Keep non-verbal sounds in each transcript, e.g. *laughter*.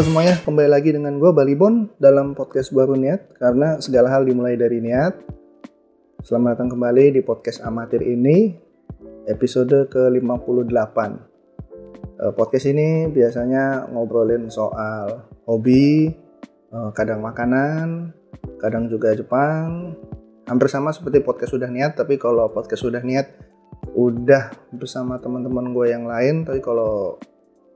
Halo semuanya, kembali lagi dengan gue Balibon dalam podcast baru Niat karena segala hal dimulai dari niat. Selamat datang kembali di podcast amatir ini, episode ke-58. Eh, podcast ini biasanya ngobrolin soal hobi, eh, kadang makanan, kadang juga Jepang. Hampir sama seperti podcast sudah niat, tapi kalau podcast sudah niat udah bersama teman-teman gue yang lain, tapi kalau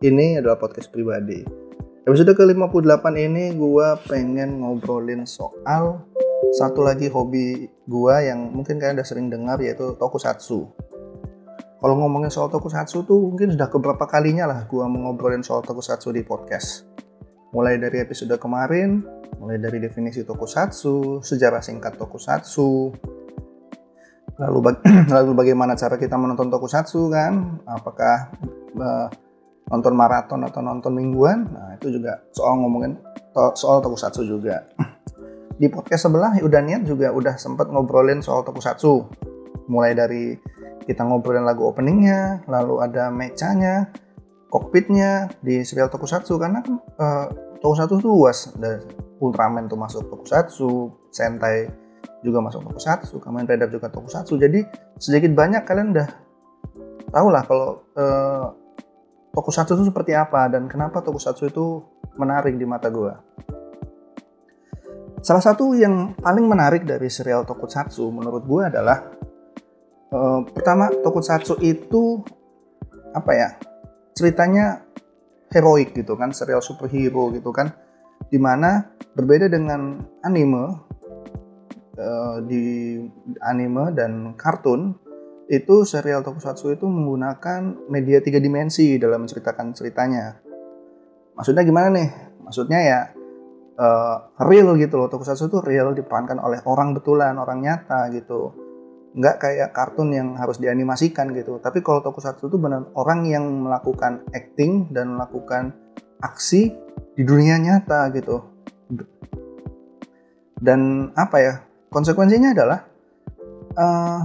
ini adalah podcast pribadi. Episode ke-58 ini gue pengen ngobrolin soal satu lagi hobi gue yang mungkin kalian udah sering dengar yaitu tokusatsu. Kalau ngomongin soal tokusatsu tuh mungkin sudah keberapa kalinya lah gue mengobrolin soal tokusatsu di podcast. Mulai dari episode kemarin, mulai dari definisi tokusatsu, sejarah singkat tokusatsu, lalu baga *clears throat* lalu bagaimana cara kita menonton tokusatsu kan? Apakah uh, nonton maraton atau nonton mingguan nah itu juga soal ngomongin soal tokusatsu juga. *clears throat* Di podcast sebelah udah niat juga udah sempet ngobrolin soal tokusatsu. Mulai dari kita ngobrolin lagu openingnya lalu ada mechanya kokpitnya di serial tokusatsu. Karena uh, tokusatsu itu luas. Dari Ultraman tuh masuk tokusatsu Sentai juga masuk tokusatsu Kamen Rider juga tokusatsu. Jadi sedikit banyak kalian udah tahu lah kalau uh, tokusatsu itu seperti apa dan kenapa tokusatsu itu menarik di mata gue. Salah satu yang paling menarik dari serial tokusatsu menurut gue adalah uh, pertama tokusatsu itu apa ya ceritanya heroik gitu kan serial superhero gitu kan di mana berbeda dengan anime uh, di anime dan kartun itu serial tokusatsu itu menggunakan media tiga dimensi dalam menceritakan ceritanya. Maksudnya gimana nih? Maksudnya ya uh, real gitu loh. Tokusatsu itu real diperankan oleh orang betulan, orang nyata gitu. Nggak kayak kartun yang harus dianimasikan gitu. Tapi kalau tokusatsu itu benar orang yang melakukan acting dan melakukan aksi di dunia nyata gitu. Dan apa ya? Konsekuensinya adalah uh,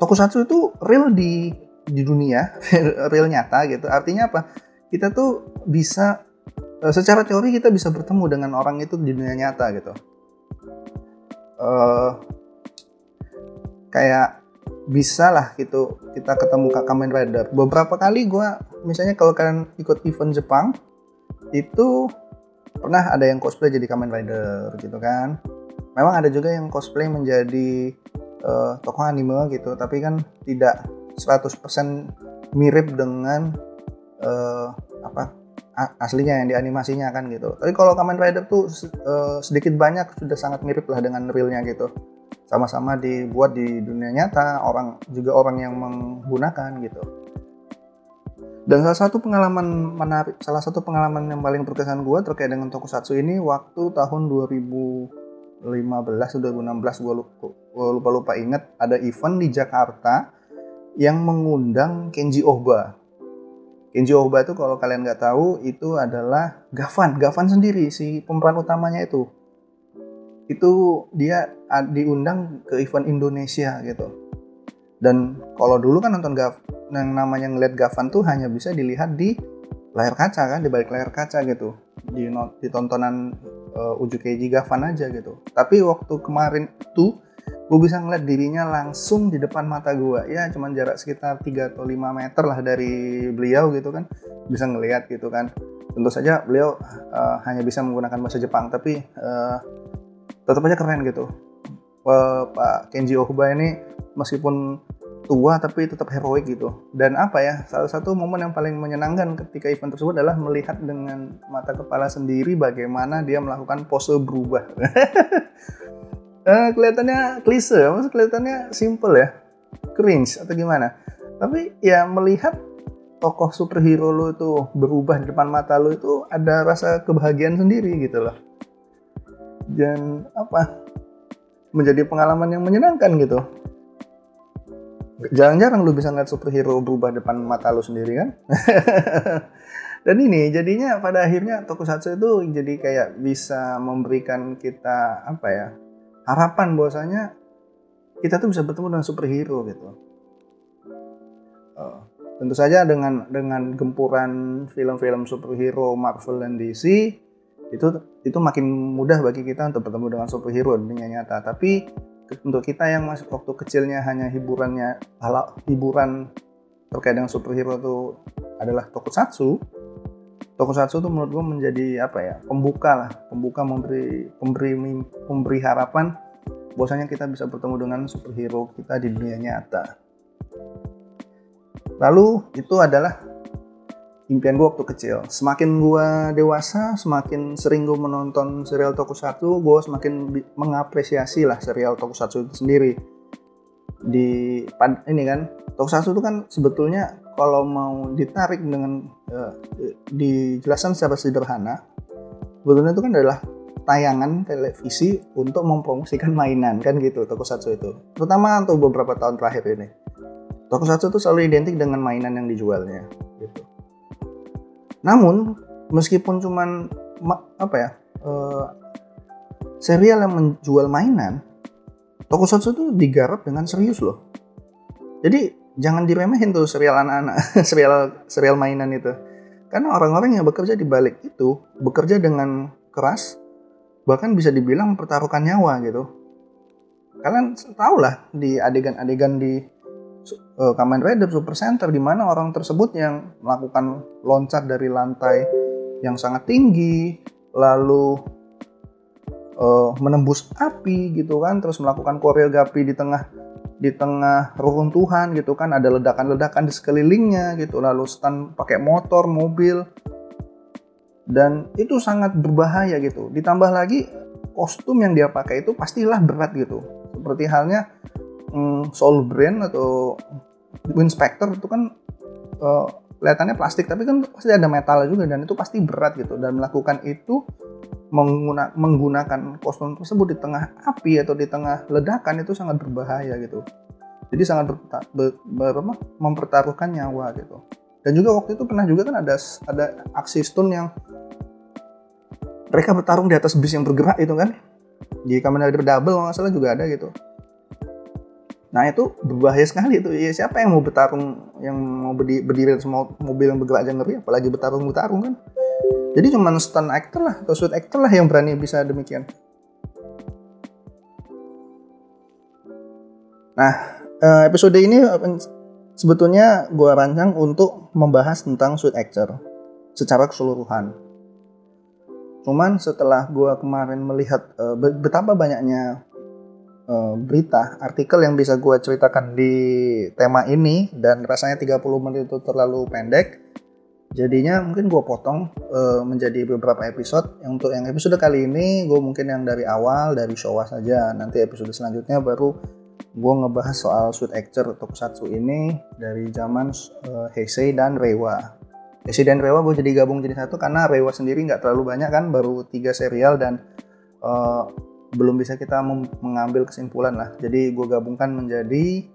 tokusatsu itu real di di dunia, *laughs* real nyata gitu. Artinya apa? Kita tuh bisa eh, secara teori kita bisa bertemu dengan orang itu di dunia nyata gitu. Uh, kayak bisa lah gitu kita ketemu Kak Kamen Rider. Beberapa kali gue, misalnya kalau kalian ikut event Jepang, itu pernah ada yang cosplay jadi Kamen Rider gitu kan. Memang ada juga yang cosplay menjadi uh, tokoh anime gitu tapi kan tidak 100% mirip dengan uh, apa aslinya yang dianimasinya kan gitu. Tapi kalau Kamen Rider tuh uh, sedikit banyak sudah sangat mirip lah dengan realnya gitu. Sama-sama dibuat di dunia nyata, orang juga orang yang menggunakan gitu. Dan salah satu pengalaman menarik, salah satu pengalaman yang paling berkesan gue terkait dengan tokusatsu ini waktu tahun 2000 2015 2016 gue lupa, lupa lupa inget ada event di Jakarta yang mengundang Kenji Ohba. Kenji Ohba itu kalau kalian nggak tahu itu adalah Gavan, Gavan sendiri si pemeran utamanya itu. Itu dia diundang ke event Indonesia gitu. Dan kalau dulu kan nonton Gav, yang namanya ngeliat Gavan tuh hanya bisa dilihat di layar kaca kan, di balik layar kaca gitu. Di, di tontonan uh, Uju Keiji Gavan aja gitu. Tapi waktu kemarin tuh gue bisa ngeliat dirinya langsung di depan mata gue ya cuman jarak sekitar 3 atau 5 meter lah dari beliau gitu kan. Bisa ngeliat gitu kan. Tentu saja beliau uh, hanya bisa menggunakan bahasa Jepang tapi uh, tetap aja keren gitu. Uh, Pak Kenji Ohuba ini meskipun tua tapi tetap heroik gitu. Dan apa ya, salah satu momen yang paling menyenangkan ketika event tersebut adalah melihat dengan mata kepala sendiri bagaimana dia melakukan pose berubah. *laughs* eh, kelihatannya klise, maksud kelihatannya simple ya, cringe atau gimana. Tapi ya melihat tokoh superhero lo itu berubah di depan mata lo itu ada rasa kebahagiaan sendiri gitu loh. Dan apa? Menjadi pengalaman yang menyenangkan gitu jarang-jarang lu bisa ngeliat superhero berubah depan mata lu sendiri kan? *laughs* Dan ini jadinya pada akhirnya tokusatsu itu jadi kayak bisa memberikan kita apa ya harapan bahwasanya kita tuh bisa bertemu dengan superhero gitu. Uh, tentu saja dengan dengan gempuran film-film superhero Marvel dan DC itu itu makin mudah bagi kita untuk bertemu dengan superhero dunia nyata. Tapi untuk kita yang masih waktu kecilnya hanya hiburannya hiburan terkait dengan superhero itu adalah tokusatsu. Tokusatsu itu menurut gue menjadi apa ya pembuka lah pembuka memberi pemberi memberi harapan bahwasanya kita bisa bertemu dengan superhero kita di dunia nyata. Lalu itu adalah impian gue waktu kecil. Semakin gue dewasa, semakin sering gue menonton serial tokusatsu, gue semakin mengapresiasi lah serial tokusatsu itu sendiri. Di ini kan, tokusatsu itu kan sebetulnya kalau mau ditarik dengan uh, dijelaskan secara sederhana, sebetulnya itu kan adalah tayangan televisi untuk mempromosikan mainan kan gitu tokusatsu itu. Terutama untuk beberapa tahun terakhir ini. Tokusatsu itu selalu identik dengan mainan yang dijualnya namun meskipun cuman apa ya uh, serial yang menjual mainan, Tokusatsu itu digarap dengan serius loh. Jadi jangan diremehin tuh serial anak-anak, *laughs* serial serial mainan itu. Karena orang-orang yang bekerja di balik itu bekerja dengan keras, bahkan bisa dibilang pertaruhkan nyawa gitu. Kalian tahu lah di adegan-adegan di uh, Kamen Rider Super Center di mana orang tersebut yang melakukan loncat dari lantai yang sangat tinggi lalu uh, menembus api gitu kan terus melakukan koreografi di tengah di tengah reruntuhan gitu kan ada ledakan-ledakan di sekelilingnya gitu lalu stand pakai motor mobil. Dan itu sangat berbahaya gitu. Ditambah lagi kostum yang dia pakai itu pastilah berat gitu. Seperti halnya mm, Soul Brain atau Winspector itu kan uh, kelihatannya plastik tapi kan pasti ada metal juga dan itu pasti berat gitu. Dan melakukan itu mengguna, menggunakan kostum tersebut di tengah api atau di tengah ledakan itu sangat berbahaya gitu. Jadi sangat ber, ber, ber, mempertaruhkan nyawa gitu. Dan juga waktu itu pernah juga kan ada ada aksi stun yang mereka bertarung di atas bis yang bergerak itu kan. Di Kamen Rider Double nggak salah juga ada gitu Nah itu berbahaya sekali itu. Ya siapa yang mau bertarung, yang mau berdiri, berdiri semua mobil yang bergerak aja ngeri, apalagi bertarung bertarung kan. Jadi cuma stunt actor lah atau suit actor lah yang berani bisa demikian. Nah eh, episode ini sebetulnya gue rancang untuk membahas tentang suit actor secara keseluruhan. Cuman setelah gue kemarin melihat uh, betapa banyaknya uh, berita, artikel yang bisa gue ceritakan di tema ini dan rasanya 30 menit itu terlalu pendek. Jadinya mungkin gue potong uh, menjadi beberapa episode. Yang untuk yang episode kali ini gue mungkin yang dari awal dari Showa saja. Nanti episode selanjutnya baru gue ngebahas soal suit actor tokusatsu ini dari zaman uh, Heisei dan Reiwa. Heisei dan Reiwa gue jadi gabung jadi satu karena Reiwa sendiri nggak terlalu banyak kan, baru tiga serial dan uh, belum bisa kita mengambil kesimpulan lah. Jadi gue gabungkan menjadi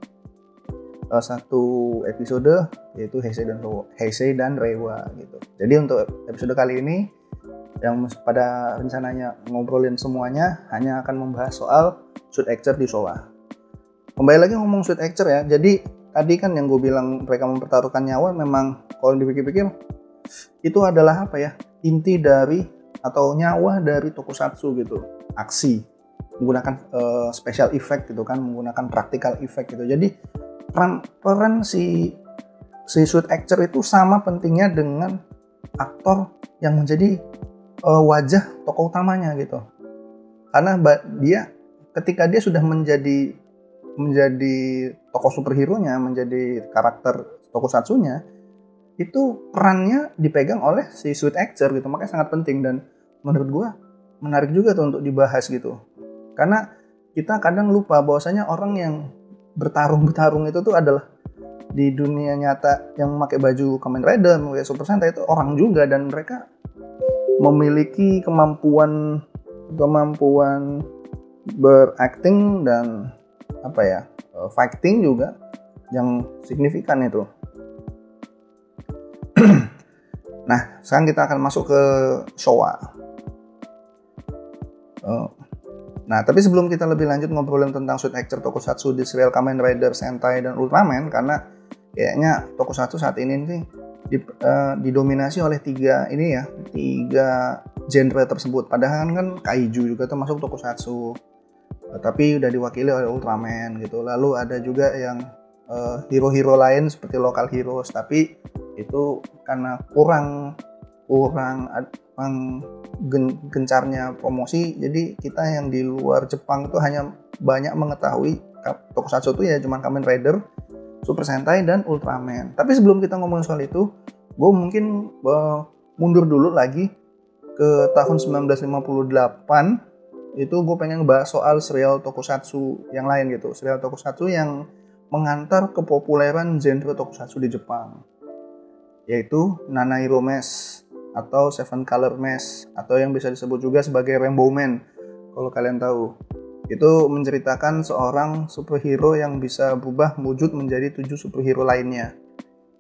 uh, satu episode yaitu Heisei dan Heisei dan Rewa gitu. Jadi untuk episode kali ini yang pada rencananya ngobrolin semuanya hanya akan membahas soal suit actor di Showa. Kembali lagi ngomong suit actor ya. Jadi tadi kan yang gue bilang mereka mempertaruhkan nyawa memang kalau dipikir-pikir itu adalah apa ya inti dari atau nyawa dari tokusatsu gitu. Aksi. Menggunakan uh, special effect gitu kan menggunakan practical effect gitu. Jadi peran peran si si suit actor itu sama pentingnya dengan aktor yang menjadi uh, wajah tokoh utamanya gitu. Karena dia ketika dia sudah menjadi menjadi tokoh superhero nya menjadi karakter tokusatsunya itu perannya dipegang oleh si suit actor gitu. Makanya sangat penting dan menurut gua menarik juga tuh untuk dibahas gitu. Karena kita kadang lupa bahwasanya orang yang bertarung-bertarung itu tuh adalah di dunia nyata yang memakai baju Kamen Rider, memakai Super Sentai itu orang juga dan mereka memiliki kemampuan kemampuan beracting dan apa ya eh, fighting juga yang signifikan itu. *clears throat* nah, sekarang kita akan masuk ke Showa. Oh. Nah, tapi sebelum kita lebih lanjut ngobrolin tentang suit actor tokusatsu di serial Kamen Rider, Sentai, dan Ultraman, karena kayaknya tokusatsu saat ini nih di, uh, didominasi oleh tiga ini ya tiga genre tersebut. Padahal kan kaiju juga termasuk tokusatsu. Uh, tapi udah diwakili oleh Ultraman gitu. Lalu ada juga yang hero hero-hero lain seperti lokal heroes tapi itu karena kurang kurang kurang gencarnya promosi jadi kita yang di luar Jepang itu hanya banyak mengetahui tokusatsu itu ya cuman Kamen Rider Super Sentai dan Ultraman. Tapi sebelum kita ngomongin soal itu, gue mungkin uh, mundur dulu lagi ke tahun 1958 itu gue pengen ngebahas soal serial tokusatsu yang lain gitu serial tokusatsu yang mengantar kepopuleran genre tokusatsu di Jepang yaitu Nanairo Mesh atau Seven Color Mesh atau yang bisa disebut juga sebagai Rainbow Man kalau kalian tahu itu menceritakan seorang superhero yang bisa berubah wujud menjadi tujuh superhero lainnya.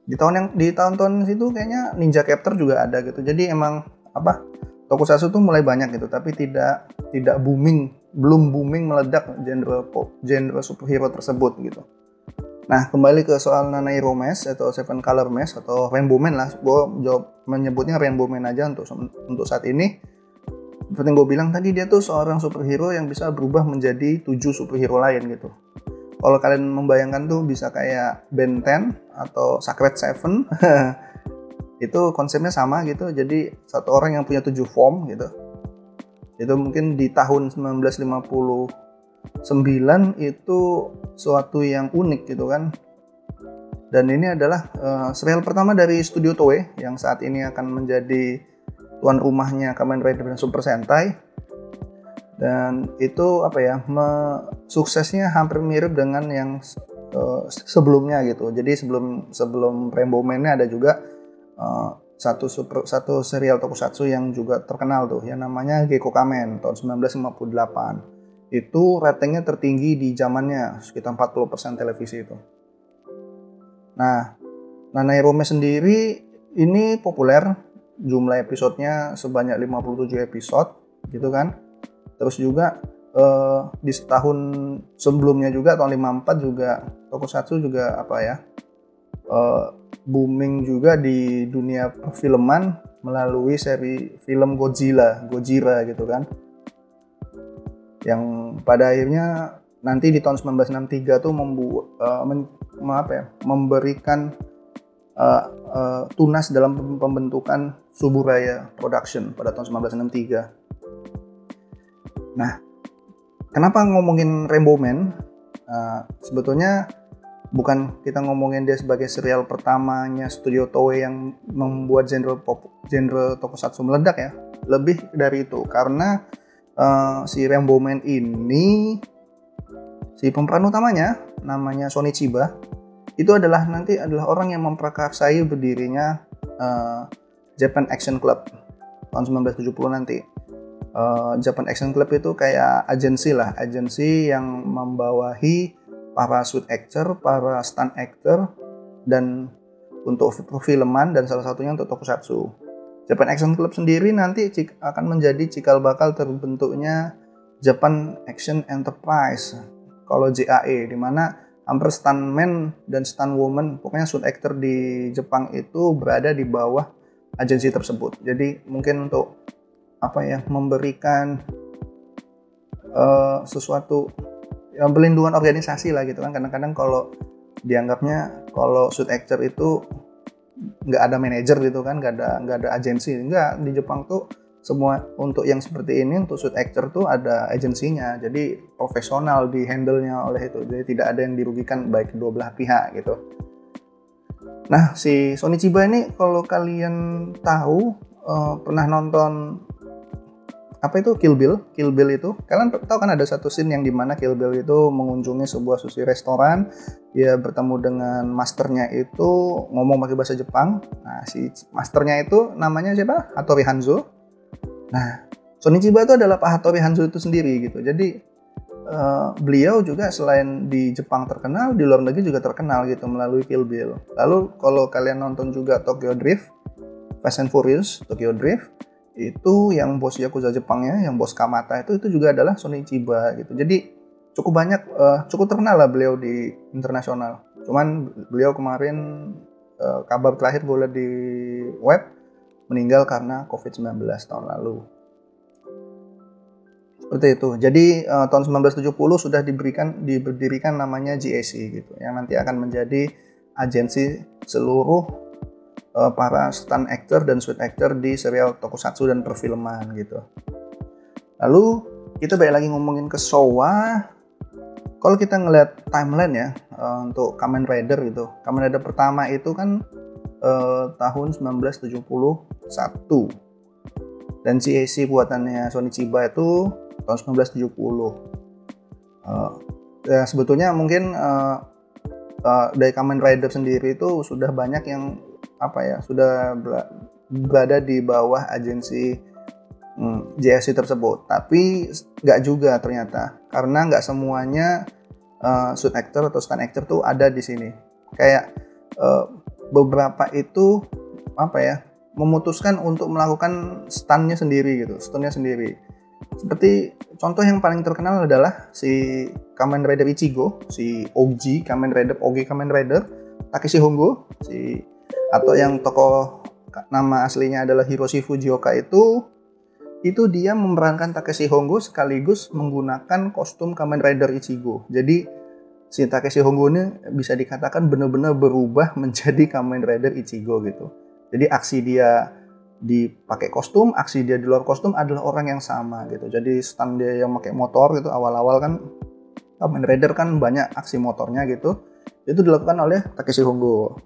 Di tahun yang di tahun-tahun situ kayaknya Ninja Captor juga ada gitu. Jadi emang apa? Tokusatsu tuh mulai banyak gitu, tapi tidak tidak booming, belum booming meledak genre pop, genre superhero tersebut gitu. Nah, kembali ke soal Nanairo Mesh atau Seven Color Mesh atau Rainbow Man lah. Gue jawab menyebutnya Rainbow Man aja untuk untuk saat ini. Seperti yang gue bilang tadi dia tuh seorang superhero yang bisa berubah menjadi tujuh superhero lain gitu. Kalau kalian membayangkan tuh bisa kayak Ben 10 atau Sacred Seven *laughs* itu konsepnya sama gitu. Jadi satu orang yang punya tujuh form gitu. Itu mungkin di tahun 1959 itu suatu yang unik gitu kan. Dan ini adalah uh, serial pertama dari studio Toei yang saat ini akan menjadi tuan rumahnya Kamen Rider dan Super Sentai. Dan itu apa ya suksesnya hampir mirip dengan yang uh, sebelumnya gitu. Jadi sebelum sebelum Rainbow Man ada juga uh, satu super satu serial tokusatsu yang juga terkenal tuh. Yang namanya Gekko Kamen tahun 1958 itu ratingnya tertinggi di zamannya sekitar 40% televisi itu. Nah Nanairome sendiri ini populer jumlah episodenya sebanyak 57 episode gitu kan. Terus juga uh, di setahun sebelumnya juga tahun 54 juga Tokusatsu juga apa ya uh, booming juga di dunia perfilman melalui seri film Godzilla Gojira gitu kan yang pada akhirnya nanti di tahun 1963 tuh membuat uh, men, apa ya, memberikan uh, uh, tunas dalam pembentukan Suburaya Production pada tahun 1963. Nah, kenapa ngomongin Rainbow Man? Uh, sebetulnya bukan kita ngomongin dia sebagai serial pertamanya studio Toei yang membuat genre pop, genre tokusatsu meledak ya. Lebih dari itu karena uh, si Rainbow Man ini si pemeran utamanya namanya Sony Chiba itu adalah nanti adalah orang yang memprakarsai berdirinya uh, Japan Action Club tahun 1970 nanti. Uh, Japan Action Club itu kayak agensi lah, agensi yang membawahi para suit actor, para stunt actor, dan untuk perfilman dan salah satunya untuk tokusatsu. Japan Action Club sendiri nanti akan menjadi cikal bakal terbentuknya Japan Action Enterprise kalau JAE di mana hampir stuntman dan stuntwoman pokoknya suit actor di Jepang itu berada di bawah agensi tersebut. Jadi mungkin untuk apa ya memberikan uh, sesuatu yang pelindungan organisasi lah gitu kan. Kadang-kadang kalau dianggapnya kalau suit actor itu nggak ada manajer gitu kan, nggak ada nggak ada agensi. Nggak di Jepang tuh semua untuk yang seperti ini untuk suit actor tuh ada agensinya. Jadi profesional di handle nya oleh itu. Jadi tidak ada yang dirugikan baik kedua belah pihak gitu. Nah, si Sony Chiba ini kalau kalian tahu uh, pernah nonton apa itu Kill Bill? Kill Bill itu kalian tahu kan ada satu scene yang di mana Kill Bill itu mengunjungi sebuah sushi restoran, dia bertemu dengan masternya itu ngomong pakai bahasa Jepang. Nah, si masternya itu namanya siapa? Hattori Hanzo. Nah, Sony Chiba itu adalah Pak Hattori Hanzo itu sendiri gitu. Jadi uh, beliau juga selain di Jepang terkenal, di luar negeri juga terkenal gitu melalui Kill Bill. Lalu kalau kalian nonton juga Tokyo Drift, Fast and Furious, Tokyo Drift, itu yang bos Yakuza Jepangnya, yang bos Kamata itu itu juga adalah Sony Chiba gitu. Jadi cukup banyak, uh, cukup terkenal lah beliau di internasional. cuman beliau kemarin uh, kabar terakhir lihat di web meninggal karena COVID-19 tahun lalu seperti itu jadi uh, tahun 1970 sudah diberikan diberdirikan namanya GAC gitu yang nanti akan menjadi agensi seluruh uh, para stunt actor dan suit actor di serial tokusatsu dan perfilman gitu. Lalu kita balik lagi ngomongin ke Showa kalau kita ngeliat timeline ya uh, untuk Kamen Rider gitu. Kamen Rider pertama itu kan uh, tahun 1971 dan CAC buatannya Sony Chiba itu tahun 1970 uh, ya sebetulnya mungkin uh, uh, dari Kamen Rider sendiri itu sudah banyak yang apa ya sudah berada di bawah agensi hmm, JSC tersebut. Tapi nggak juga ternyata, karena nggak semuanya uh, suit actor atau stunt actor tuh ada di sini. Kayak uh, beberapa itu apa ya memutuskan untuk melakukan stunnya sendiri gitu, stunnya sendiri. Seperti contoh yang paling terkenal adalah si Kamen Rider Ichigo, si OG Kamen Rider, OG Kamen Rider, Takeshi Hongo, si atau yang tokoh nama aslinya adalah Hiroshi Fujioka itu itu dia memerankan Takeshi Hongo sekaligus menggunakan kostum Kamen Rider Ichigo. Jadi si Takeshi Hongo ini bisa dikatakan benar-benar berubah *laughs* menjadi Kamen Rider Ichigo gitu. Jadi aksi dia dipakai kostum, aksi dia di luar kostum adalah orang yang sama gitu. Jadi stand dia yang pakai motor gitu awal-awal kan Kamen Rider kan banyak aksi motornya gitu. Itu dilakukan oleh Takeshi Hongo.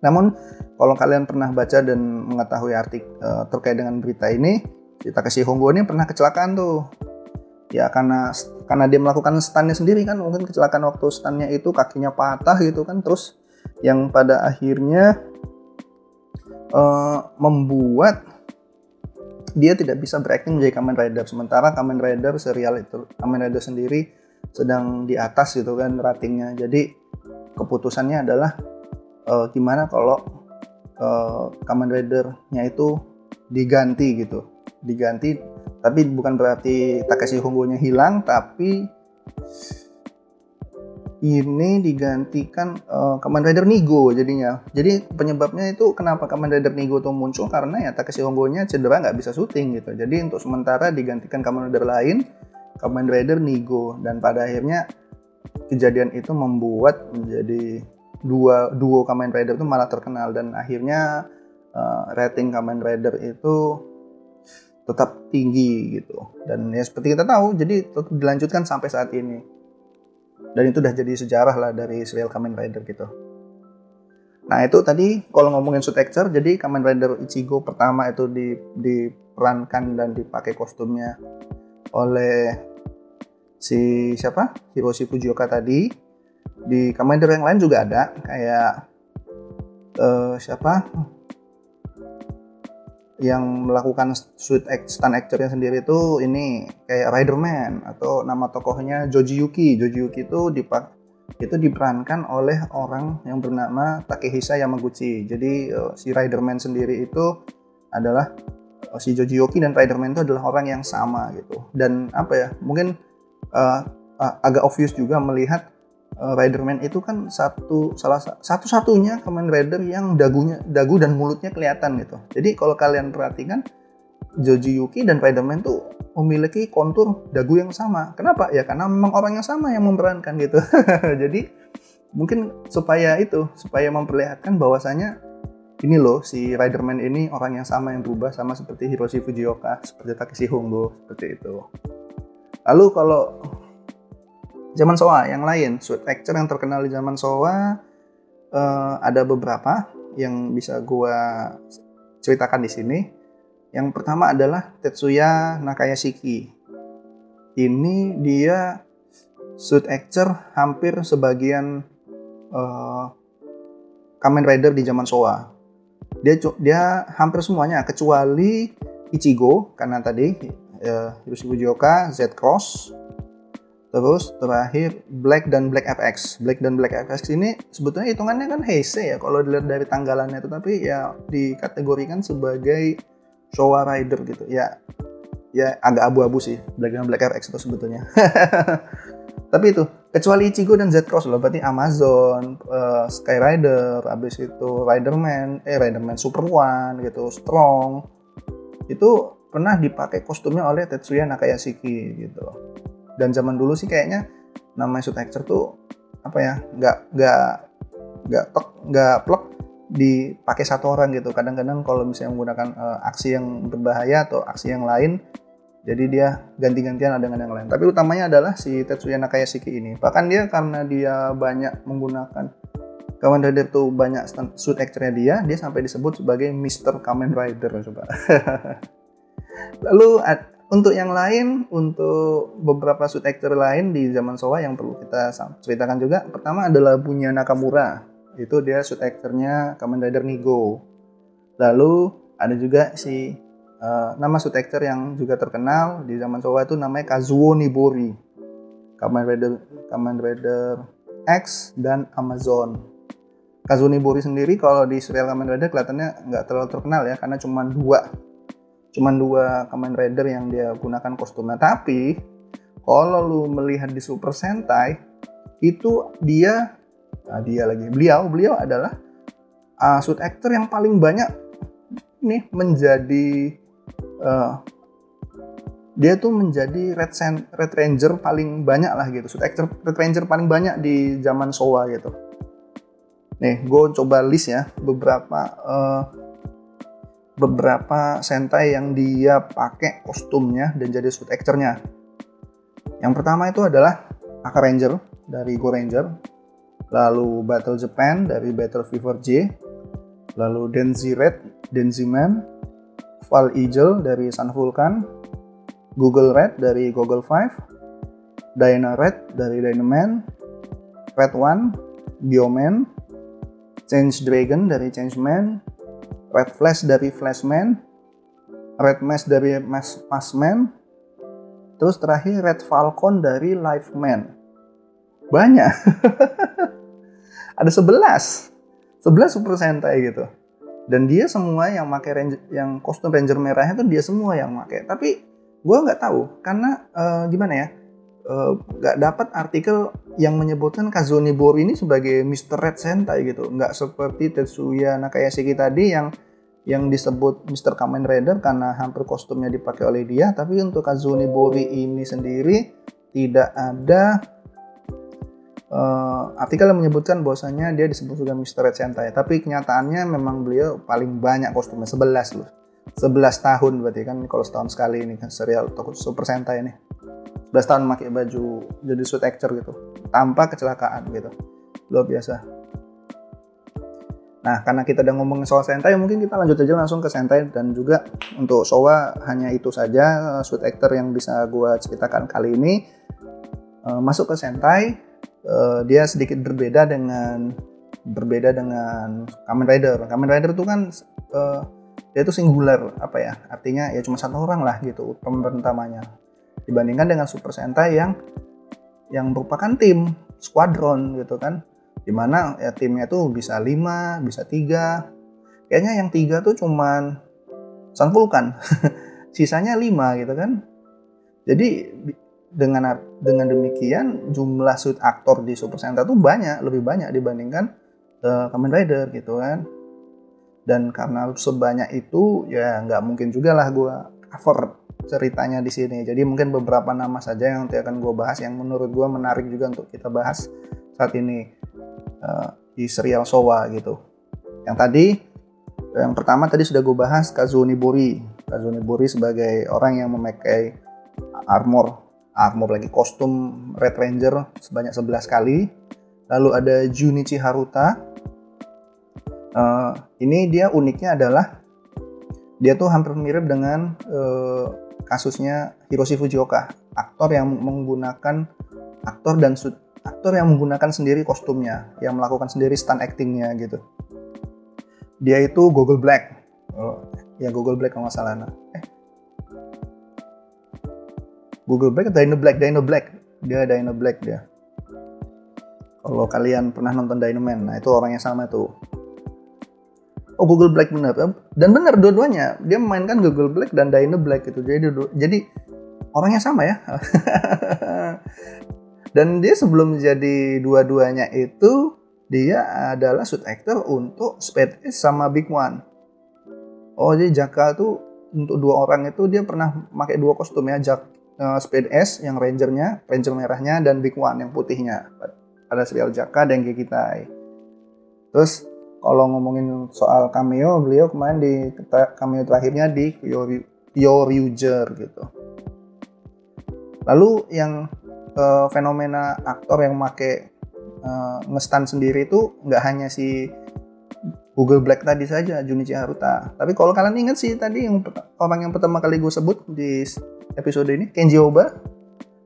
Namun kalau kalian pernah baca dan mengetahui artikel uh, terkait dengan berita ini, kita kasih Hongo ini pernah kecelakaan tuh. Ya karena karena dia melakukan stunnya sendiri kan mungkin kecelakaan waktu stunnya itu kakinya patah gitu kan terus yang pada akhirnya uh, membuat dia tidak bisa berakting menjadi Kamen Rider. Sementara Kamen Rider serial itu Kamen Rider sendiri sedang di atas gitu kan ratingnya. Jadi keputusannya adalah uh, gimana kalau uh, Kamen Rider-nya itu diganti gitu diganti tapi bukan berarti Takeshi Hongo-nya hilang tapi ini digantikan uh, Kamen Rider Nigo jadinya. Jadi penyebabnya itu kenapa Kamen Rider Nigo itu muncul karena ya Takeshi Hongo-nya cedera nggak bisa syuting gitu. Jadi untuk sementara digantikan Kamen Rider lain, Kamen Rider Nigo dan pada akhirnya kejadian itu membuat menjadi dua duo Kamen Rider itu malah terkenal dan akhirnya uh, rating Kamen Rider itu tetap tinggi gitu. Dan ya seperti kita tahu jadi tetap dilanjutkan sampai saat ini. Dan itu udah jadi sejarah lah dari serial Kamen Rider gitu. Nah itu tadi kalau ngomongin suit actor jadi Kamen Rider Ichigo pertama itu di, diperankan dan dipakai kostumnya oleh si siapa? Hiroshi Fujioka tadi di Rider yang lain juga ada kayak uh, siapa yang melakukan suit act, stunt actornya sendiri itu ini kayak Riderman atau nama tokohnya Joji Yuki. Joji Yuki itu dipak itu diperankan oleh orang yang bernama Takehisa Yamaguchi. Jadi uh, si Riderman sendiri itu adalah uh, si Joji Yuki dan Riderman itu adalah orang yang sama gitu. Dan apa ya? Mungkin uh, uh, agak obvious juga melihat Riderman itu kan satu salah satu-satunya Kamen Rider yang dagunya dagu dan mulutnya kelihatan gitu. Jadi kalau kalian perhatikan Joji Yuki dan Riderman tuh memiliki kontur dagu yang sama. Kenapa? Ya karena memang orang yang sama yang memerankan gitu. *laughs* Jadi mungkin supaya itu, supaya memperlihatkan bahwasanya ini loh si Riderman ini orang yang sama yang berubah sama seperti Hiroshi Fujioka, seperti Takeshi Hongo, seperti itu. Lalu kalau zaman Showa yang lain, suit actor yang terkenal di zaman Showa uh, ada beberapa yang bisa gua ceritakan di sini. Yang pertama adalah Tetsuya Nakayashiki. Ini dia suit actor hampir sebagian uh, Kamen Rider di zaman Showa. Dia dia hampir semuanya kecuali Ichigo karena tadi uh, Hiroshi Fujioka, Z Cross, Terus terakhir Black dan Black FX. Black dan Black FX ini sebetulnya hitungannya kan Heisei ya kalau dilihat dari tanggalannya tetapi ya dikategorikan sebagai Showa Rider gitu. Ya ya agak abu-abu sih Black dan Black FX itu sebetulnya. *laughs* tapi itu kecuali Ichigo dan Z-Cross loh berarti Amazon, uh, Skyrider, habis itu Riderman, eh Riderman Super One gitu, Strong itu pernah dipakai kostumnya oleh Tetsuya Nakayashiki gitu. Dan zaman dulu sih kayaknya namanya suit actor tuh apa ya nggak nggak nggak tek nggak plek dipakai satu orang gitu. Kadang-kadang kalau misalnya menggunakan uh, aksi yang berbahaya atau aksi yang lain jadi dia ganti-gantian dengan yang lain. Tapi utamanya adalah si Tetsuya Nakayashiki ini. Bahkan dia karena dia banyak menggunakan Kamen Rider tuh banyak suit actornya dia, dia sampai disebut sebagai Mr. Kamen Rider coba. *laughs* Lalu untuk yang lain, untuk beberapa suit actor lain di zaman Showa yang perlu kita ceritakan juga. Pertama adalah Bunya Nakamura. Itu dia suit actornya Kamen Rider Nigo. Lalu ada juga si Uh, nama suit actor yang juga terkenal di zaman Showa itu namanya Kazuo Nibori. Kamen Rider, Kamen Rider X dan Amazon. Kazuo Nibori sendiri kalau di serial Kamen Rider kelihatannya nggak terlalu terkenal ya karena cuma dua cuma dua Kamen Rider yang dia gunakan kostumnya. Tapi kalau lu melihat di Super Sentai itu dia nah dia lagi beliau beliau adalah uh, suit actor yang paling banyak nih menjadi uh, dia tuh menjadi Red, Sen Red Ranger paling banyak lah gitu. Suit actor Red Ranger paling banyak di zaman Showa gitu. Nih, gue coba list ya beberapa uh, beberapa Sentai yang dia pakai kostumnya dan jadi suit actornya. Yang pertama itu adalah Aka Ranger dari Go Ranger, lalu Battle Japan dari Battle Fever J, lalu Denzi Red, Denzi Man, Val Eagle dari Sun Vulcan, Google Red dari Google Five, Dyna Red dari Dynaman, Red One, Bioman, Change Dragon dari Changeman, Red Flash dari Flashman, Red Mask dari Maskman, terus terakhir Red Falcon dari Lifeman. Banyak. *laughs* Ada 11. 11 Super Sentai gitu dan dia semua yang pakai ranger, yang kostum ranger merahnya tuh dia semua yang pakai tapi gue nggak tahu karena uh, gimana ya nggak uh, dapat artikel yang menyebutkan Kazuni Bor ini sebagai Mr. Red Sentai gitu nggak seperti Tetsuya Nakayashiki tadi yang yang disebut Mr. Kamen Rider karena hampir kostumnya dipakai oleh dia tapi untuk Kazuni Bori ini sendiri tidak ada uh, artikel yang menyebutkan bahwasanya dia disebut juga Mr. Red Sentai. Tapi kenyataannya memang beliau paling banyak kostumnya 11 loh. 11 tahun berarti kan kalau setahun sekali ini kan serial Super Sentai ini. 11 tahun pakai baju jadi suit actor gitu. Tanpa kecelakaan gitu. Luar biasa. Nah, karena kita udah ngomongin soal Sentai, mungkin kita lanjut aja langsung ke Sentai dan juga untuk Showa hanya itu saja suit actor yang bisa gue ceritakan kali ini. Uh, masuk ke Sentai, uh, dia sedikit berbeda dengan berbeda dengan Kamen Rider. Kamen Rider itu kan dia itu singular apa ya? Artinya ya cuma satu orang lah gitu pemeran utamanya. Dibandingkan dengan Super Sentai yang yang merupakan tim squadron gitu kan. Di mana ya timnya tuh bisa 5, bisa tiga. Kayaknya yang tiga tuh cuman Sun Vulcan. *laughs* Sisanya 5 gitu kan. Jadi dengan dengan demikian jumlah suit aktor di Super Sentai itu banyak lebih banyak dibandingkan uh, Kamen Rider gitu kan dan karena sebanyak itu ya nggak mungkin juga lah gue cover ceritanya di sini jadi mungkin beberapa nama saja yang nanti akan gue bahas yang menurut gue menarik juga untuk kita bahas saat ini uh, di serial Showa gitu yang tadi yang pertama tadi sudah gue bahas Kazuo Nibori sebagai orang yang memakai armor armor lagi kostum Red Ranger sebanyak 11 kali. Lalu ada Junichi Haruta. Uh, ini dia uniknya adalah dia tuh hampir mirip dengan uh, kasusnya Hiroshi Fujioka, aktor yang menggunakan aktor dan aktor yang menggunakan sendiri kostumnya, yang melakukan sendiri stunt actingnya gitu. Dia itu Google Black, oh, ya Google Black kalau nggak salah. Nah, eh. Google Black atau Dino Black? Dino Black. Dia Dino Black dia. Kalau kalian pernah nonton Dino Man nah itu orang yang sama tuh oh Google Black bener dan bener dua-duanya dia memainkan Google Black dan Dino Black itu jadi jadi orangnya sama ya *laughs* dan dia sebelum jadi dua-duanya itu dia adalah suit actor untuk Speed Ace sama Big One. Oh jadi Jaka tuh untuk dua orang itu dia pernah pakai dua kostum ya, Jak uh, Speed S yang rangernya, ranger merahnya dan Big One yang putihnya. Ada serial Jaka dan Gekitai. Terus kalau ngomongin soal cameo, beliau kemarin di cameo terakhirnya di Kyoryuger gitu. Lalu yang uh, fenomena aktor yang make uh, ngestan sendiri itu nggak hanya si Google Black tadi saja Junichi Haruta. Tapi kalau kalian ingat sih tadi yang orang yang pertama kali gue sebut di episode ini Kenji Oba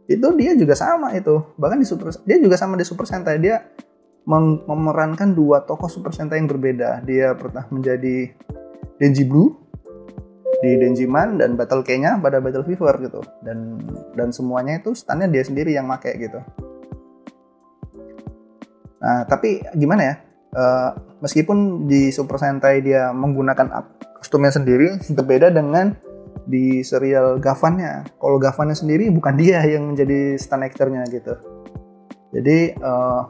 itu dia juga sama itu bahkan di super dia juga sama di Super Sentai dia memerankan dua tokoh Super Sentai yang berbeda dia pernah menjadi Denji Blue di Denji Man dan Battle K-nya pada Battle Fever gitu dan dan semuanya itu standnya dia sendiri yang make gitu Nah, tapi gimana ya? Uh, meskipun di Super Sentai dia menggunakan kostumnya sendiri, *laughs* berbeda dengan di serial Gavannya. Kalau Gavannya sendiri bukan dia yang menjadi stand actor-nya gitu. Jadi uh,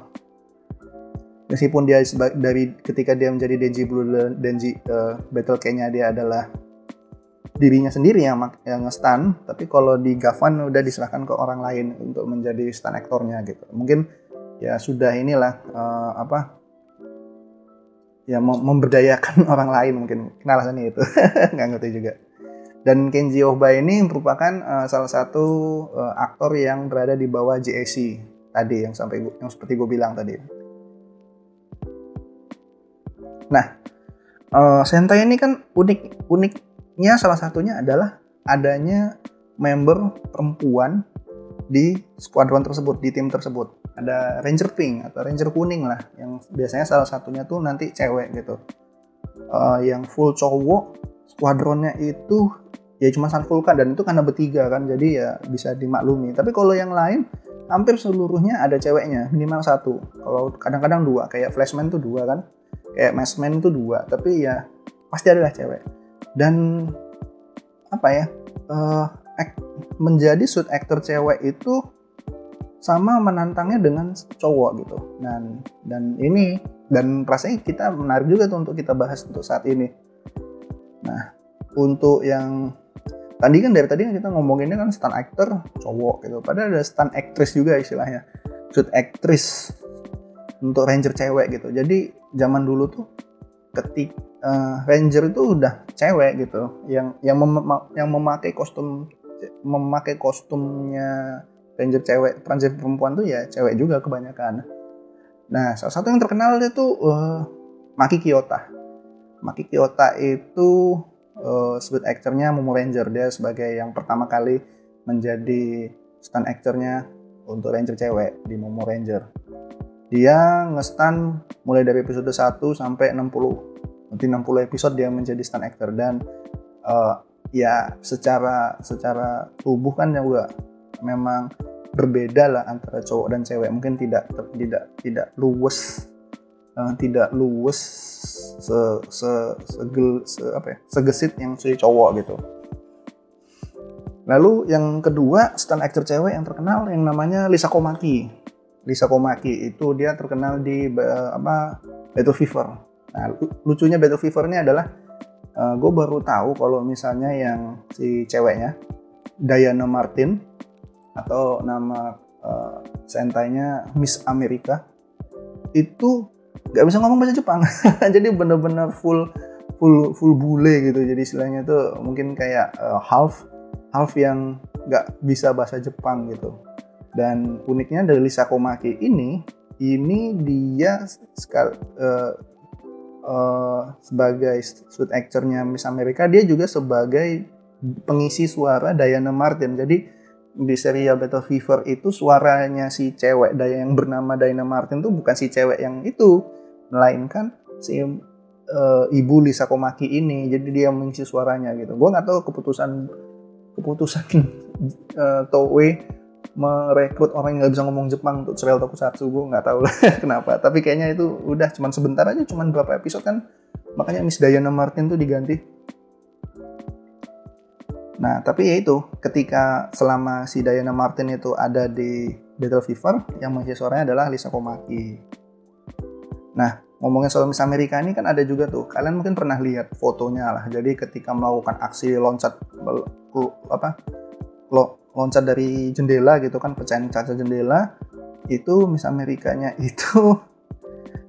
meskipun dia dari ketika dia menjadi Denji Blue Denji uh, Battle K-nya dia adalah dirinya sendiri yang yang nge-stun, tapi kalau di Gavan udah diserahkan ke orang lain untuk menjadi stand aktornya gitu. Mungkin ya sudah inilah uh, apa ya memberdayakan *laughs* orang lain mungkin. Alasannya itu *laughs* nggak ngerti juga. Dan Kenji Ohba ini merupakan uh, salah satu uh, aktor yang berada di bawah JAC tadi yang sampai yang seperti gue bilang tadi nah uh, Sentai ini kan unik uniknya salah satunya adalah adanya member perempuan di skuadron tersebut di tim tersebut. Ada ranger pink atau ranger kuning lah yang biasanya salah satunya tuh nanti cewek gitu. Uh, yang full cowok skuadronnya itu ya cuma Sun Vulcan dan itu karena bertiga kan jadi ya bisa dimaklumi. Tapi kalau yang lain hampir seluruhnya ada ceweknya minimal satu. Kalau kadang-kadang dua kayak Flashman tuh dua kan kayak Maskman tuh dua tapi ya pasti adalah cewek. Dan apa ya uh, menjadi suit actor cewek itu sama menantangnya dengan cowok gitu. Dan dan ini dan rasanya kita menarik juga tuh untuk kita bahas untuk saat ini. Nah untuk yang tadi kan dari tadi kan kita ngomonginnya kan stunt actor cowok gitu. Padahal ada stunt actress juga istilahnya. Suit actress untuk ranger cewek gitu. Jadi zaman dulu tuh ketik uh, ranger itu udah cewek gitu. Yang yang mem yang memakai kostum memakai kostumnya ranger cewek ranger perempuan tuh ya cewek juga kebanyakan. Nah salah satu yang terkenal itu uh, Maki Kiyota. Maki Kiyota itu uh, speed actornya Momo Ranger. Dia sebagai yang pertama kali menjadi stunt actornya untuk ranger cewek di Momo Ranger dia ngestan mulai dari episode 1 sampai 60 nanti 60 episode dia menjadi stunt actor. Dan uh, ya secara secara tubuh kan juga memang berbeda lah antara cowok dan cewek. Mungkin tidak tidak tidak luwes uh, tidak luwes se se segel se apa ya segesit yang si cowok gitu. Lalu yang kedua stand actor cewek yang terkenal yang namanya Lisa Komaki Lisa Komaki itu dia terkenal di uh, apa Battle Fever. Nah lucunya Battle Fever ini adalah uh, eh, gue baru tahu kalau misalnya yang si ceweknya Diana Martin atau nama uh, sentainya Miss Amerika itu nggak bisa ngomong bahasa Jepang. *laughs* Jadi bener-bener full full full bule gitu. Jadi istilahnya tuh mungkin kayak uh, half half yang nggak bisa bahasa Jepang gitu dan uniknya dari Lisa Komaki ini ini dia sekal, uh, uh, sebagai suit actornya Miss Amerika dia juga sebagai pengisi suara Diana Martin. Jadi di serial Battle Fever itu suaranya si cewek daya yang bernama Diana Martin tuh bukan si cewek yang itu melainkan si uh, ibu Lisa Komaki ini. Jadi dia mengisi suaranya gitu. Gue nggak tahu keputusan keputusan *laughs* uh, Toei merekrut orang yang nggak bisa ngomong Jepang untuk serial tokusatsu gue nggak tahu lah *laughs* kenapa tapi kayaknya itu udah cuman sebentar aja cuman berapa episode kan makanya Miss Diana Martin tuh diganti Nah, tapi ya itu, ketika selama si Diana Martin itu ada di Battle Fever yang mengisi suaranya adalah Lisa Komaki. Nah, ngomongin soal Miss Amerika ini kan ada juga tuh. Kalian mungkin pernah lihat fotonya lah. Jadi ketika melakukan aksi loncat apa loncat dari jendela gitu kan pecahin kaca jendela itu Miss Amerikanya *laughs* itu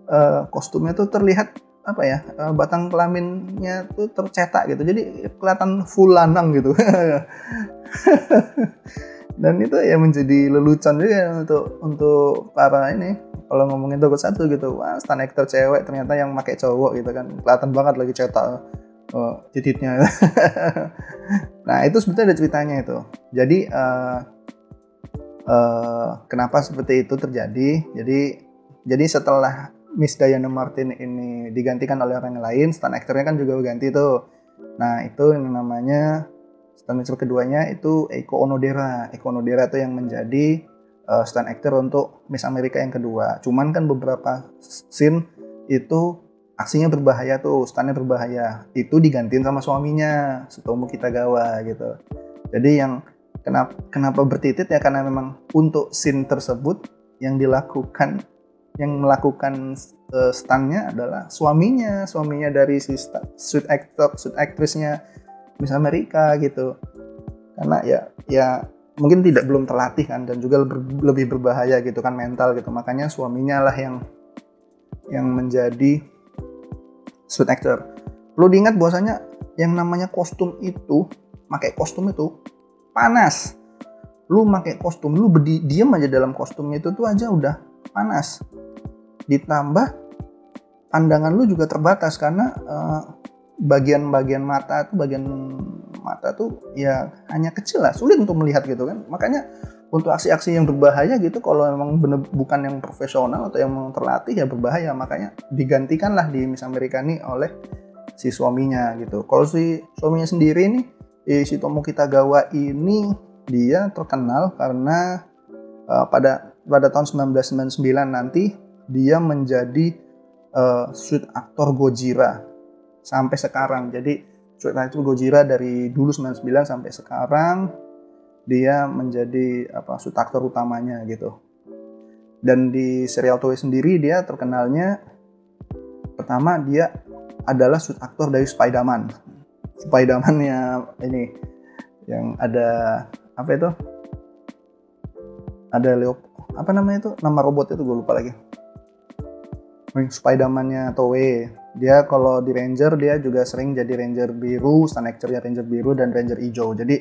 uh, kostumnya tuh terlihat apa ya uh, batang kelaminnya tuh tercetak gitu. Jadi kelihatan full lanang gitu. *laughs* Dan itu ya menjadi lelucon juga untuk untuk para ini. Kalau ngomongin toko satu gitu wah stand actor cewek ternyata yang pakai cowok gitu kan. Kelihatan banget lagi cetak uh, titiknya *laughs* nah itu sebetulnya ada ceritanya itu jadi uh, uh, kenapa seperti itu terjadi jadi jadi setelah Miss Diana Martin ini digantikan oleh orang lain, stand aktornya kan juga berganti tuh. Nah itu yang namanya stand actor keduanya itu Eiko Onodera. Eiko Onodera itu yang menjadi uh, stand actor untuk Miss Amerika yang kedua. Cuman kan beberapa scene itu aksinya berbahaya tuh, standnya berbahaya. Itu digantiin sama suaminya, Sutomo Kitagawa gitu. Jadi yang kenapa kenapa bertitit ya karena memang untuk scene tersebut yang dilakukan yang melakukan uh, adalah suaminya, suaminya dari si suit actor, suit aktrisnya Miss Amerika gitu. Karena ya ya mungkin tidak belum terlatih kan dan juga lebih berbahaya gitu kan mental gitu. Makanya suaminya lah yang yang menjadi suit actor. Perlu diingat bahwasanya yang namanya kostum itu, pakai kostum itu panas. Lu pakai kostum, lu berdi, diem aja dalam kostumnya itu tuh aja udah panas ditambah pandangan lu juga terbatas karena uh, bagian-bagian mata tuh bagian mata tuh ya hanya kecil lah sulit untuk melihat gitu kan makanya untuk aksi-aksi yang berbahaya gitu kalau memang bener, bukan yang profesional atau yang terlatih ya berbahaya makanya digantikanlah di Miss Amerika ini oleh si suaminya gitu kalau si suaminya sendiri nih si Tomo Kitagawa ini dia terkenal karena uh, pada pada tahun 1999 nanti dia menjadi uh, aktor Gojira sampai sekarang. Jadi suit aktor Gojira dari dulu 99 sampai sekarang dia menjadi apa suit aktor utamanya gitu. Dan di serial Toei sendiri dia terkenalnya pertama dia adalah suit aktor dari Spider-Man. Spider-Man-nya ini yang ada apa itu? Ada Leo apa namanya itu? Nama robot itu gue lupa lagi Spider-Man-nya Toei. Dia kalau di Ranger dia juga sering jadi Ranger biru, ya Ranger biru dan Ranger hijau. Jadi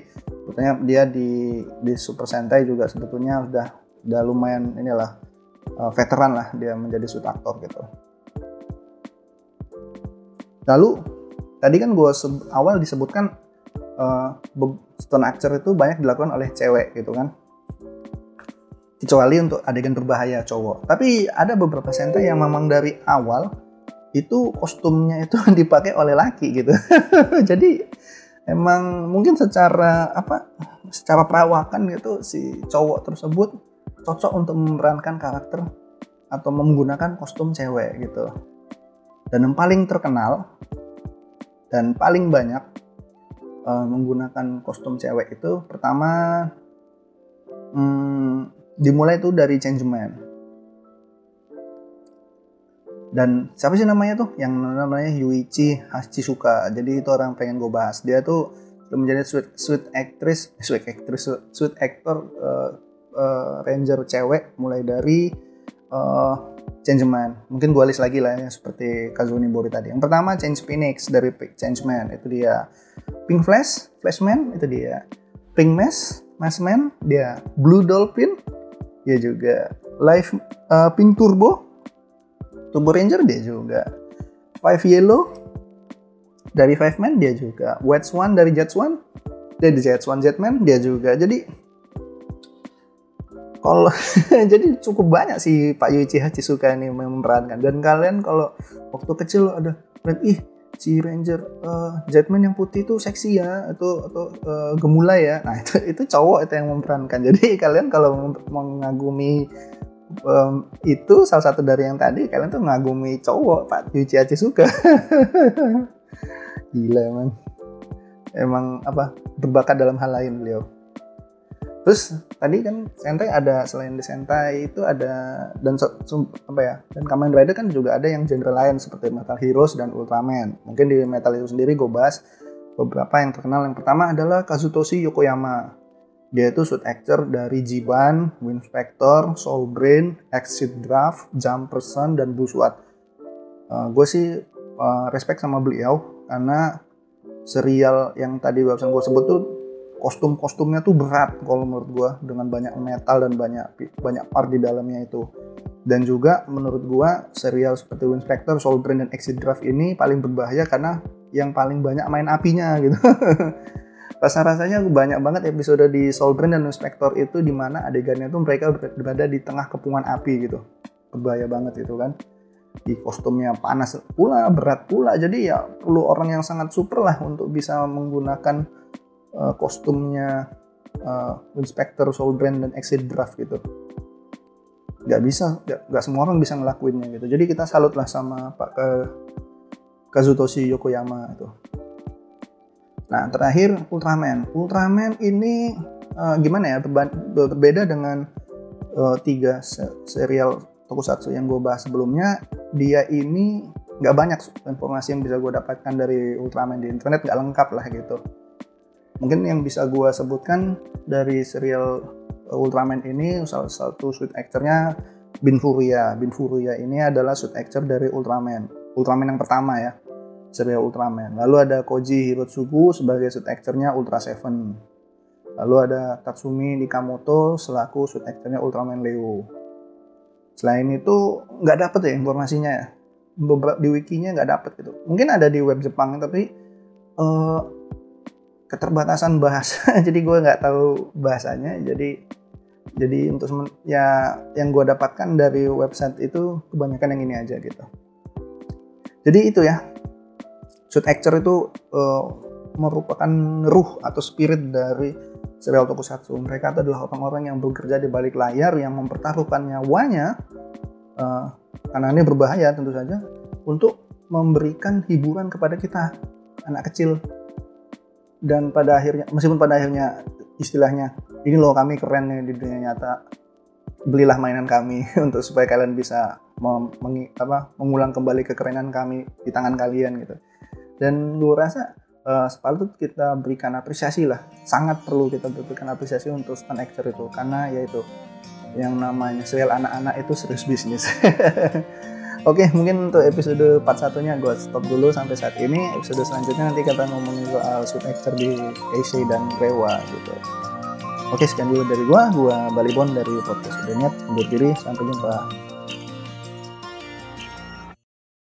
sebetulnya dia di di Super Sentai juga sebetulnya udah udah lumayan inilah uh, veteran lah dia menjadi suit aktor gitu. Lalu tadi kan gue awal disebutkan uh, stone actor itu banyak dilakukan oleh cewek gitu kan kecuali untuk adegan berbahaya cowok. Tapi ada beberapa sentai yang memang dari awal itu kostumnya itu *laughs* dipakai oleh laki gitu. *laughs* Jadi emang mungkin secara apa secara perawakan gitu si cowok tersebut cocok untuk memerankan karakter atau menggunakan kostum cewek gitu. Dan yang paling terkenal dan paling banyak uh, menggunakan kostum cewek itu pertama hmm, dimulai tuh dari Changeman dan siapa sih namanya tuh? Yang namanya Yuichi Hachisuka jadi itu orang pengen gue bahas. Dia tuh menjadi sweet, sweet actress eh, sweet actress sweet actor uh, uh, ranger cewek mulai dari uh, Changeman mungkin gue list lagi lah ya seperti Kazuni Bori tadi. Yang pertama Change Phoenix dari Changeman itu dia. Pink Flash Flashman itu dia. Pink Mask Maskman dia. Blue Dolphin dia juga. Live uh, Pink Turbo Turbo Ranger dia juga. Five Yellow dari Five Man dia juga. Wet Swan dari Jet Swan dari Jet Swan Jetman dia juga. Jadi kalau *laughs* jadi cukup banyak sih Pak Yuichi Hachisuka ini memerankan. Dan kalian kalau waktu kecil ada ih si Ranger uh, Jetman yang putih itu seksi ya atau atau uh, gemulai ya. Nah *laughs* itu itu cowok itu yang memerankan. Jadi kalian kalau mengagumi um, itu salah satu dari yang tadi kalian tuh mengagumi cowok Pak. Yuji suka. *laughs* Gila emang. Emang apa berbakat dalam hal lain beliau. Terus tadi kan Sentai ada selain di Sentai itu ada dan apa ya dan Kamen Rider kan juga ada yang genre lain seperti Metal Heroes dan Ultraman. Mungkin di Metal Heroes sendiri gue bahas beberapa yang terkenal. Yang pertama adalah Kazutoshi Yokoyama dia itu suit actor dari Jiban, Winspector, Soul Brain, Exit Draft, Jump Person, dan Buswat. Uh, eh, gue sih uh, respect sama beliau karena serial yang tadi barusan gue sebut tuh kostum-kostumnya tuh berat kalau menurut gua dengan banyak metal dan banyak banyak part di dalamnya itu. Dan juga menurut gua serial seperti Winspector, Soul Brain dan Exit Draft ini paling berbahaya karena yang paling banyak main apinya gitu. *laughs* Rasa-rasanya banyak banget episode di Soul Brain dan Winspector itu di mana adegannya tuh mereka berada di tengah kepungan api gitu. Berbahaya banget itu kan di kostumnya panas pula, berat pula. Jadi ya perlu orang yang sangat super lah untuk bisa menggunakan uh, kostumnya uh, Inspector Brand dan Exit Draft gitu nggak bisa nggak semua orang bisa ngelakuinnya gitu jadi kita salut lah sama Pak Kazutoshi Yokoyama itu nah terakhir Ultraman Ultraman ini uh, gimana ya berbeda dengan uh, tiga serial tokusatsu yang gue bahas sebelumnya dia ini nggak banyak informasi yang bisa gue dapatkan dari Ultraman di internet nggak lengkap lah gitu mungkin yang bisa gue sebutkan dari serial Ultraman ini salah satu suit actornya Bin Furia. Bin Furia ini adalah suit actor dari Ultraman. Ultraman yang pertama ya, serial Ultraman. Lalu ada Koji Hirotsugu sebagai suit actornya Ultra Seven. Lalu ada Tatsumi Nikamoto selaku suit actornya Ultraman Leo. Selain itu nggak dapet ya informasinya ya. Beberapa di wikinya nggak dapet gitu. Mungkin ada di web Jepang tapi uh, keterbatasan bahasa *laughs* jadi gue nggak tahu bahasanya jadi jadi untuk ya yang gue dapatkan dari website itu kebanyakan yang ini aja gitu jadi itu ya shoot actor itu uh, merupakan ruh atau spirit dari serial tokusatsu. Mereka adalah orang-orang yang bekerja di balik layar yang mempertaruhkan nyawanya uh, karena ini berbahaya tentu saja untuk memberikan hiburan kepada kita anak kecil. Dan pada akhirnya meskipun pada akhirnya istilahnya ini loh kami keren nih di dunia nyata belilah mainan kami *laughs* untuk supaya kalian bisa meng, apa, mengulang kembali kekerenan kami di tangan kalian gitu dan gue rasa uh, sepatut kita berikan apresiasi lah sangat perlu kita berikan apresiasi untuk stand actor itu karena yaitu yang namanya serial anak-anak itu serius bisnis *laughs* Oke, mungkin untuk episode part satunya gue stop dulu sampai saat ini. Episode selanjutnya nanti kita ngomongin soal suit actor di Casey dan Rewa gitu. Oke, sekian dulu dari gue. Gue Balibon dari Podcast Udah Undur diri, sampai jumpa.